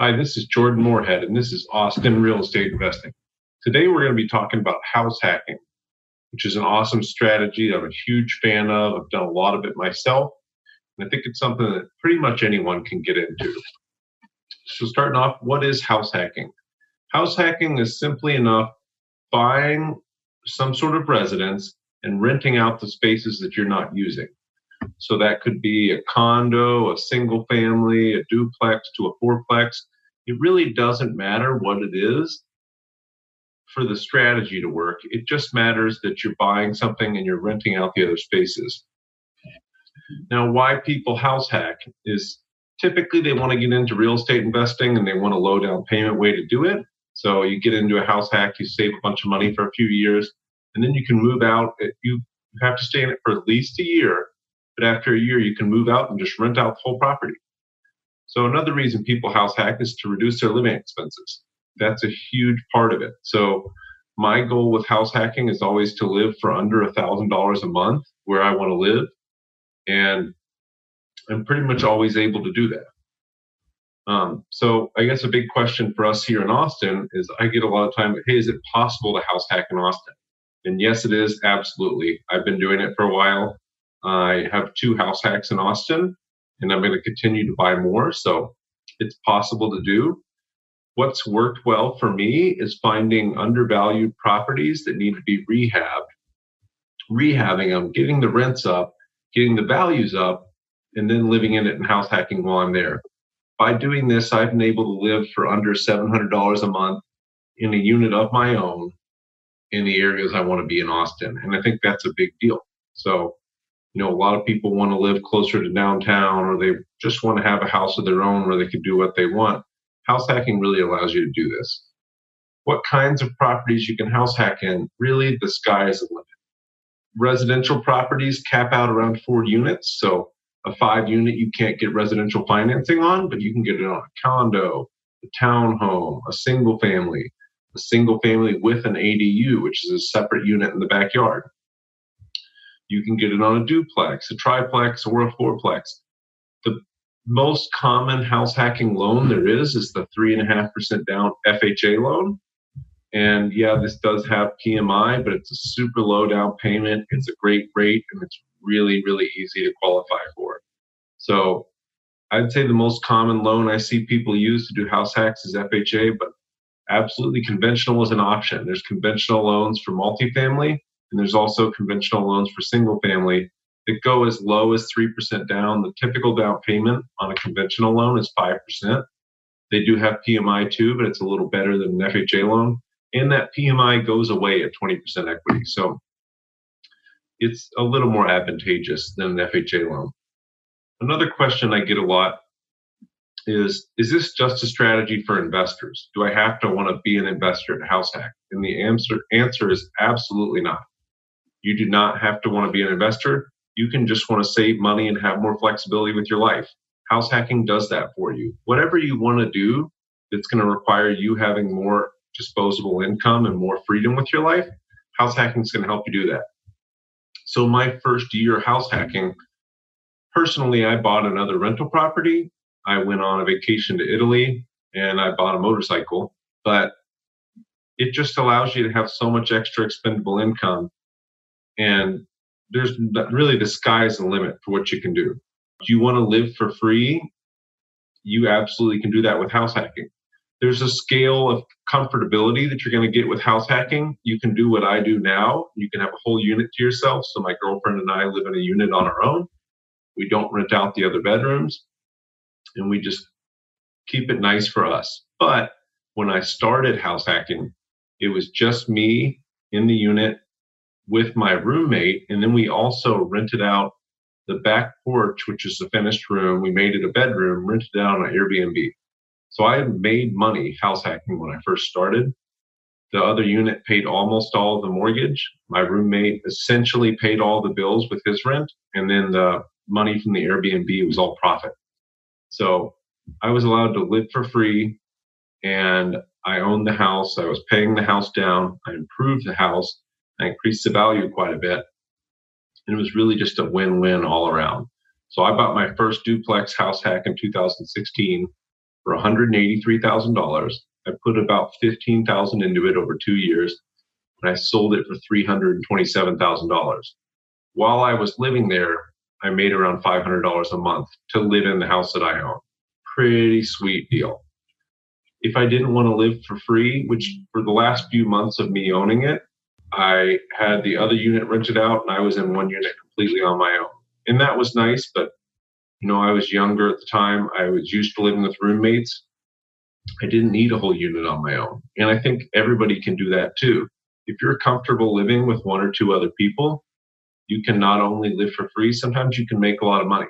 Hi, this is Jordan Moorhead, and this is Austin Real Estate Investing. Today, we're going to be talking about house hacking, which is an awesome strategy I'm a huge fan of. I've done a lot of it myself, and I think it's something that pretty much anyone can get into. So, starting off, what is house hacking? House hacking is simply enough buying some sort of residence and renting out the spaces that you're not using. So that could be a condo, a single family, a duplex to a fourplex. It really doesn't matter what it is for the strategy to work. It just matters that you're buying something and you're renting out the other spaces. Now, why people house hack is typically they want to get into real estate investing and they want a low down payment way to do it. So you get into a house hack, you save a bunch of money for a few years, and then you can move out. You have to stay in it for at least a year but after a year, you can move out and just rent out the whole property. So another reason people house hack is to reduce their living expenses. That's a huge part of it. So my goal with house hacking is always to live for under a thousand dollars a month where I want to live. And I'm pretty much always able to do that. Um, so I guess a big question for us here in Austin is I get a lot of time, hey, is it possible to house hack in Austin? And yes, it is absolutely. I've been doing it for a while. I have two house hacks in Austin, and I'm going to continue to buy more. So it's possible to do. What's worked well for me is finding undervalued properties that need to be rehabbed, rehabbing them, getting the rents up, getting the values up, and then living in it and house hacking while I'm there. By doing this, I've been able to live for under $700 a month in a unit of my own in the areas I want to be in Austin. And I think that's a big deal. So you know, a lot of people want to live closer to downtown or they just want to have a house of their own where they can do what they want. House hacking really allows you to do this. What kinds of properties you can house hack in? Really, the sky is the limit. Residential properties cap out around four units. So a five unit you can't get residential financing on, but you can get it on a condo, a townhome, a single family, a single family with an ADU, which is a separate unit in the backyard. You can get it on a duplex, a triplex, or a fourplex. The most common house hacking loan there is is the 3.5% down FHA loan. And yeah, this does have PMI, but it's a super low down payment. It's a great rate and it's really, really easy to qualify for. So I'd say the most common loan I see people use to do house hacks is FHA, but absolutely conventional is an option. There's conventional loans for multifamily and there's also conventional loans for single family that go as low as 3% down. The typical down payment on a conventional loan is 5%. They do have PMI too, but it's a little better than an FHA loan. And that PMI goes away at 20% equity. So it's a little more advantageous than an FHA loan. Another question I get a lot is Is this just a strategy for investors? Do I have to want to be an investor at House Hack? And the answer, answer is absolutely not. You do not have to want to be an investor. You can just want to save money and have more flexibility with your life. House hacking does that for you. Whatever you want to do that's going to require you having more disposable income and more freedom with your life, house hacking is going to help you do that. So, my first year house hacking, personally, I bought another rental property. I went on a vacation to Italy and I bought a motorcycle. But it just allows you to have so much extra expendable income and there's really the sky's the limit for what you can do. If you want to live for free, you absolutely can do that with house hacking. There's a scale of comfortability that you're going to get with house hacking. You can do what I do now. You can have a whole unit to yourself. So my girlfriend and I live in a unit on our own. We don't rent out the other bedrooms and we just keep it nice for us. But when I started house hacking, it was just me in the unit with my roommate. And then we also rented out the back porch, which is the finished room. We made it a bedroom, rented it out on Airbnb. So I made money house hacking when I first started. The other unit paid almost all the mortgage. My roommate essentially paid all the bills with his rent. And then the money from the Airbnb was all profit. So I was allowed to live for free and I owned the house. I was paying the house down. I improved the house. I increased the value quite a bit. And it was really just a win win all around. So I bought my first duplex house hack in 2016 for $183,000. I put about 15,000 into it over two years and I sold it for $327,000. While I was living there, I made around $500 a month to live in the house that I own. Pretty sweet deal. If I didn't want to live for free, which for the last few months of me owning it, I had the other unit rented out and I was in one unit completely on my own. And that was nice, but you know, I was younger at the time. I was used to living with roommates. I didn't need a whole unit on my own. And I think everybody can do that too. If you're comfortable living with one or two other people, you can not only live for free, sometimes you can make a lot of money.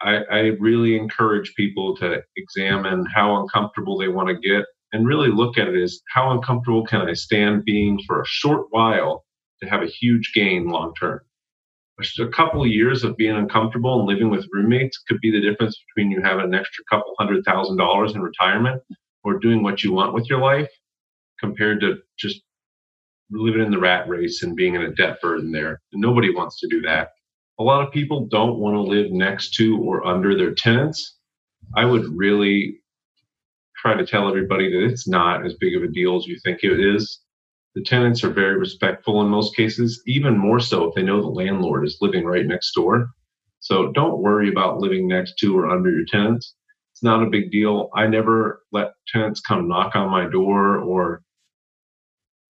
I, I really encourage people to examine how uncomfortable they want to get and really look at it as how uncomfortable can I stand being for a short while to have a huge gain long term. A couple of years of being uncomfortable and living with roommates could be the difference between you having an extra couple hundred thousand dollars in retirement or doing what you want with your life compared to just living in the rat race and being in a debt burden there. Nobody wants to do that. A lot of people don't want to live next to or under their tenants. I would really try to tell everybody that it's not as big of a deal as you think it is. The tenants are very respectful in most cases, even more so if they know the landlord is living right next door. So don't worry about living next to or under your tenants. It's not a big deal. I never let tenants come knock on my door or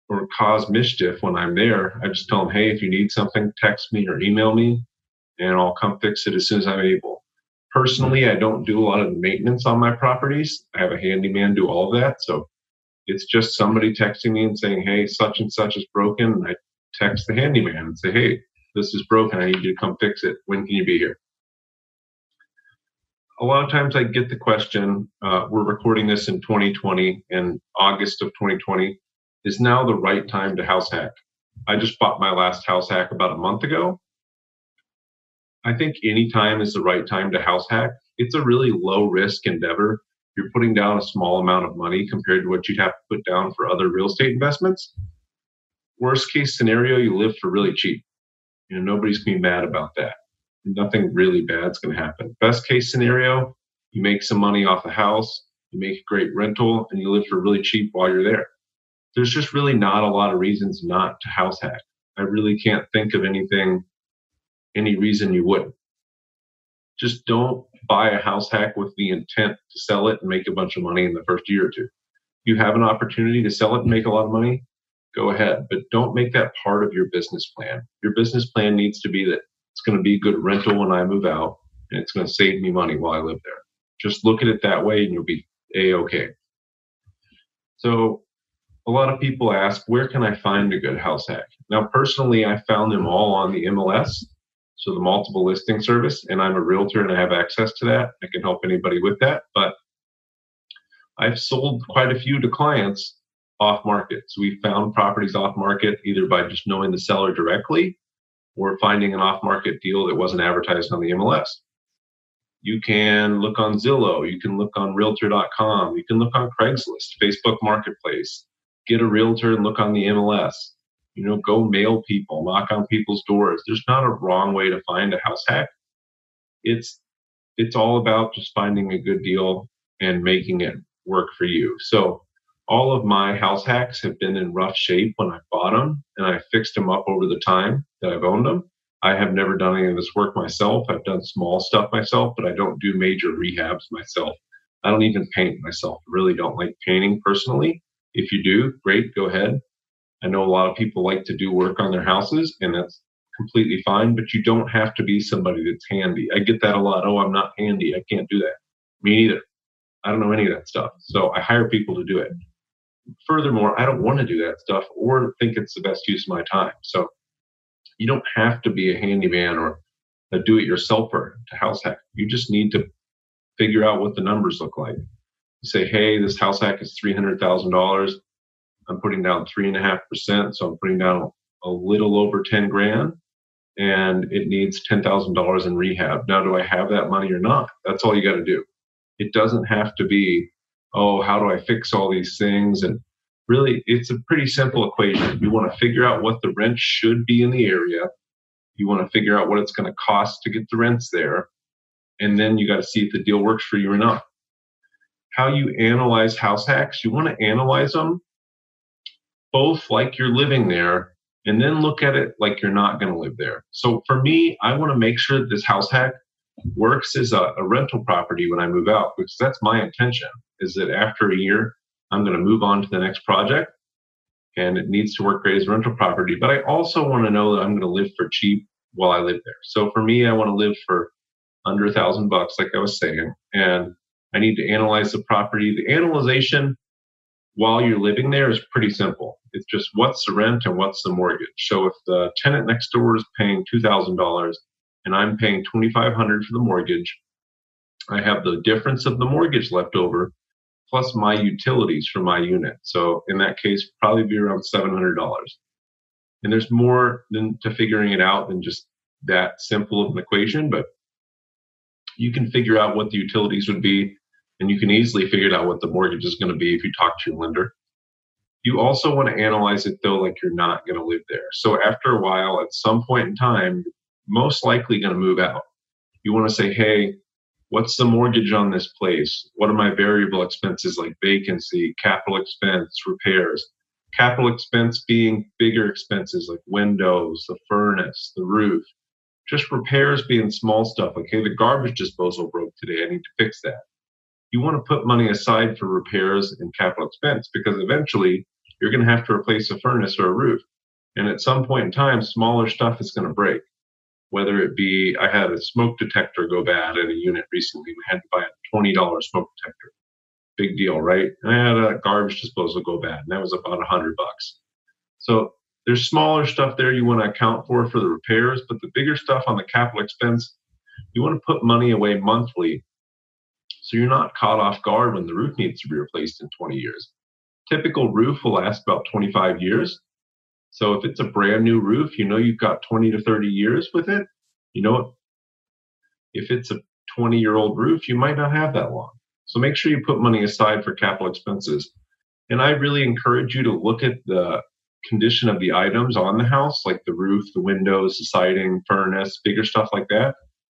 or cause mischief when I'm there. I just tell them, hey, if you need something, text me or email me, and I'll come fix it as soon as I'm able. Personally, I don't do a lot of maintenance on my properties. I have a handyman do all of that. So it's just somebody texting me and saying, hey, such and such is broken. And I text the handyman and say, hey, this is broken. I need you to come fix it. When can you be here? A lot of times I get the question, uh, we're recording this in 2020 and August of 2020 is now the right time to house hack. I just bought my last house hack about a month ago. I think any time is the right time to house hack. It's a really low risk endeavor. You're putting down a small amount of money compared to what you'd have to put down for other real estate investments. Worst case scenario, you live for really cheap. You know, nobody's gonna be mad about that. Nothing really bad's gonna happen. Best case scenario, you make some money off the house, you make a great rental, and you live for really cheap while you're there there's just really not a lot of reasons not to house hack. I really can't think of anything, any reason you wouldn't. Just don't buy a house hack with the intent to sell it and make a bunch of money in the first year or two. You have an opportunity to sell it and make a lot of money, go ahead, but don't make that part of your business plan. Your business plan needs to be that it's going to be good rental when I move out and it's going to save me money while I live there. Just look at it that way and you'll be a okay. So a lot of people ask, where can I find a good house hack? Now, personally, I found them all on the MLS, so the multiple listing service, and I'm a realtor and I have access to that. I can help anybody with that. But I've sold quite a few to clients off market. So we found properties off market either by just knowing the seller directly or finding an off market deal that wasn't advertised on the MLS. You can look on Zillow, you can look on realtor.com, you can look on Craigslist, Facebook Marketplace, get a realtor and look on the MLS. You know, go mail people, knock on people's doors. There's not a wrong way to find a house hack. It's it's all about just finding a good deal and making it work for you. So all of my house hacks have been in rough shape when I bought them and I fixed them up over the time that I've owned them. I have never done any of this work myself. I've done small stuff myself, but I don't do major rehabs myself. I don't even paint myself. I really don't like painting personally. If you do, great, go ahead. I know a lot of people like to do work on their houses, and that's completely fine, but you don't have to be somebody that's handy. I get that a lot. Oh, I'm not handy. I can't do that. Me neither. I don't know any of that stuff. So I hire people to do it. Furthermore, I don't want to do that stuff or think it's the best use of my time. So you don't have to be a handyman or a do it yourselfer to house hack. You just need to figure out what the numbers look like say, hey, this house hack is $300,000. I'm putting down three and a half percent. So I'm putting down a little over 10 grand and it needs $10,000 in rehab. Now, do I have that money or not? That's all you got to do. It doesn't have to be, oh, how do I fix all these things? And really, it's a pretty simple equation. You want to figure out what the rent should be in the area. You want to figure out what it's going to cost to get the rents there. And then you got to see if the deal works for you or not how you analyze house hacks. You want to analyze them both like you're living there and then look at it like you're not going to live there. So for me, I want to make sure that this house hack works as a, a, rental property when I move out because that's my intention is that after a year, I'm going to move on to the next project and it needs to work great as a rental property. But I also want to know that I'm going to live for cheap while I live there. So for me, I want to live for under a thousand bucks, like I was saying, and I need to analyze the property. The analyzation while you're living there is pretty simple. It's just what's the rent and what's the mortgage. So if the tenant next door is paying two thousand dollars and I'm paying twenty five hundred for the mortgage, I have the difference of the mortgage left over plus my utilities for my unit. So in that case, probably be around seven hundred dollars. And there's more than to figuring it out than just that simple of an equation, but you can figure out what the utilities would be and you can easily figure out what the mortgage is going to be if you talk to your lender. You also want to analyze it though, like you're not going to live there. So after a while, at some point in time, most likely going to move out. You want to say, hey, what's the mortgage on this place? What are my variable expenses like vacancy, capital expense, repairs? Capital expense being bigger expenses like windows, the furnace, the roof. Just repairs being small stuff like, hey, the garbage disposal broke today. I need to fix that you want to put money aside for repairs and capital expense because eventually you're going to have to replace a furnace or a roof. And at some point in time, smaller stuff is going to break. Whether it be, I had a smoke detector go bad in a unit recently. We had to buy a $20 smoke detector. Big deal, right? And I had a garbage disposal go bad, and that was about a hundred bucks. So there's smaller stuff there you want to account for for the repairs, but the bigger stuff on the capital expense, you want to put money away monthly so you're not caught off guard when the roof needs to be replaced in 20 years. Typical roof will last about 25 years. So if it's a brand new roof, you know you've got 20 to 30 years with it. You know, if it's a 20 year old roof, you might not have that long. So make sure you put money aside for capital expenses. And I really encourage you to look at the condition of the items on the house, like the roof, the windows, the siding, furnace, bigger stuff like that,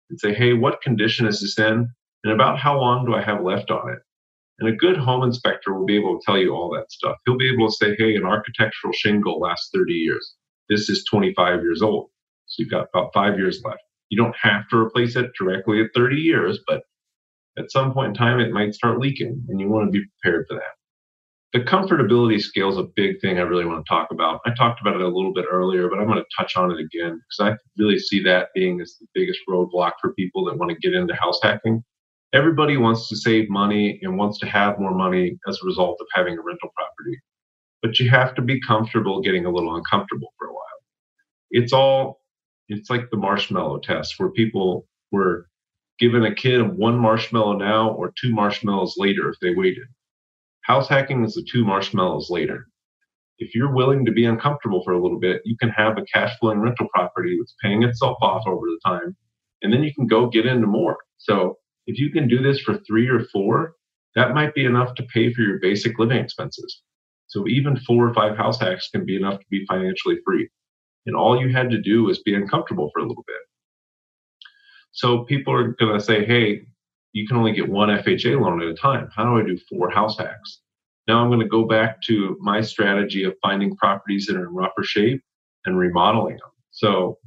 and say, hey, what condition is this in? and about how long do I have left on it. And a good home inspector will be able to tell you all that stuff. He'll be able to say, hey, an architectural shingle lasts 30 years. This is 25 years old. So you've got about five years left. You don't have to replace it directly at 30 years, but at some point in time, it might start leaking, and you want to be prepared for that. The comfortability scale is a big thing I really want to talk about. I talked about it a little bit earlier, but I'm going to touch on it again because I really see that being as the biggest roadblock for people that want to get into house hacking everybody wants to save money and wants to have more money as a result of having a rental property. But you have to be comfortable getting a little uncomfortable for a while. It's all, it's like the marshmallow test where people were given a kid one marshmallow now or two marshmallows later if they waited. House hacking is the two marshmallows later. If you're willing to be uncomfortable for a little bit, you can have a cash flowing rental property that's paying itself off over the time, and then you can go get into more. So if you can do this for three or four, that might be enough to pay for your basic living expenses. So even four or five house hacks can be enough to be financially free. And all you had to do was be uncomfortable for a little bit. So people are going to say, hey, you can only get one FHA loan at a time. How do I do four house hacks? Now I'm going to go back to my strategy of finding properties that are in rougher shape and remodeling them. So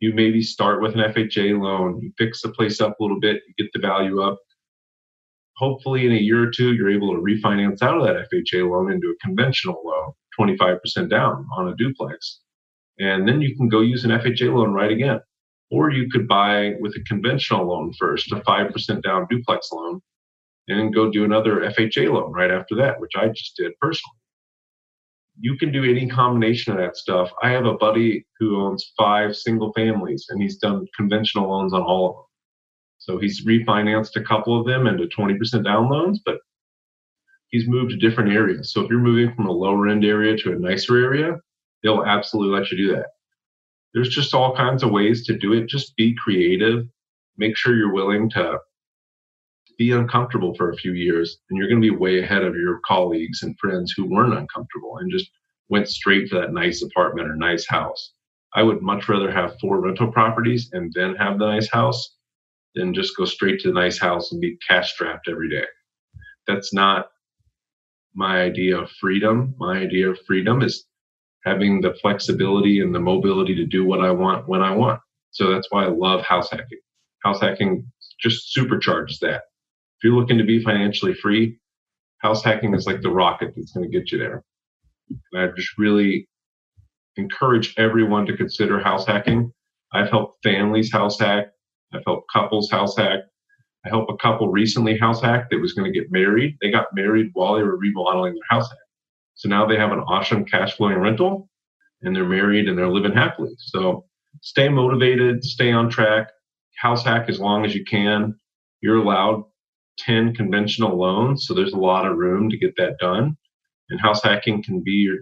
you maybe start with an FHA loan, you fix the place up a little bit, you get the value up. Hopefully, in a year or two, you're able to refinance out of that FHA loan into a conventional loan, 25% down on a duplex. And then you can go use an FHA loan right again. Or you could buy with a conventional loan first, a 5% down duplex loan, and go do another FHA loan right after that, which I just did personally you can do any combination of that stuff. I have a buddy who owns five single families and he's done conventional loans on all of them. So he's refinanced a couple of them into 20% down loans, but he's moved to different areas. So if you're moving from a lower end area to a nicer area, they'll absolutely let you do that. There's just all kinds of ways to do it. Just be creative. Make sure you're willing to be uncomfortable for a few years and you're going to be way ahead of your colleagues and friends who weren't uncomfortable and just went straight for that nice apartment or nice house. I would much rather have four rental properties and then have the nice house than just go straight to the nice house and be cash strapped every day. that's not my idea of freedom. My idea of freedom is having the flexibility and the mobility to do what I want when I want. So that's why I love house hacking. House hacking just supercharges that. You're looking to be financially free, house hacking is like the rocket that's going to get you there. And I just really encourage everyone to consider house hacking. I've helped families house hack. I've helped couples house hack. I helped a couple recently house hack that was going to get married. They got married while they were remodeling their house hack. So now they have an awesome cash flowing rental and they're married and they're living happily. So stay motivated, stay on track, house hack as long as you can. You're allowed 10 conventional loans, so there's a lot of room to get that done. And house hacking can be your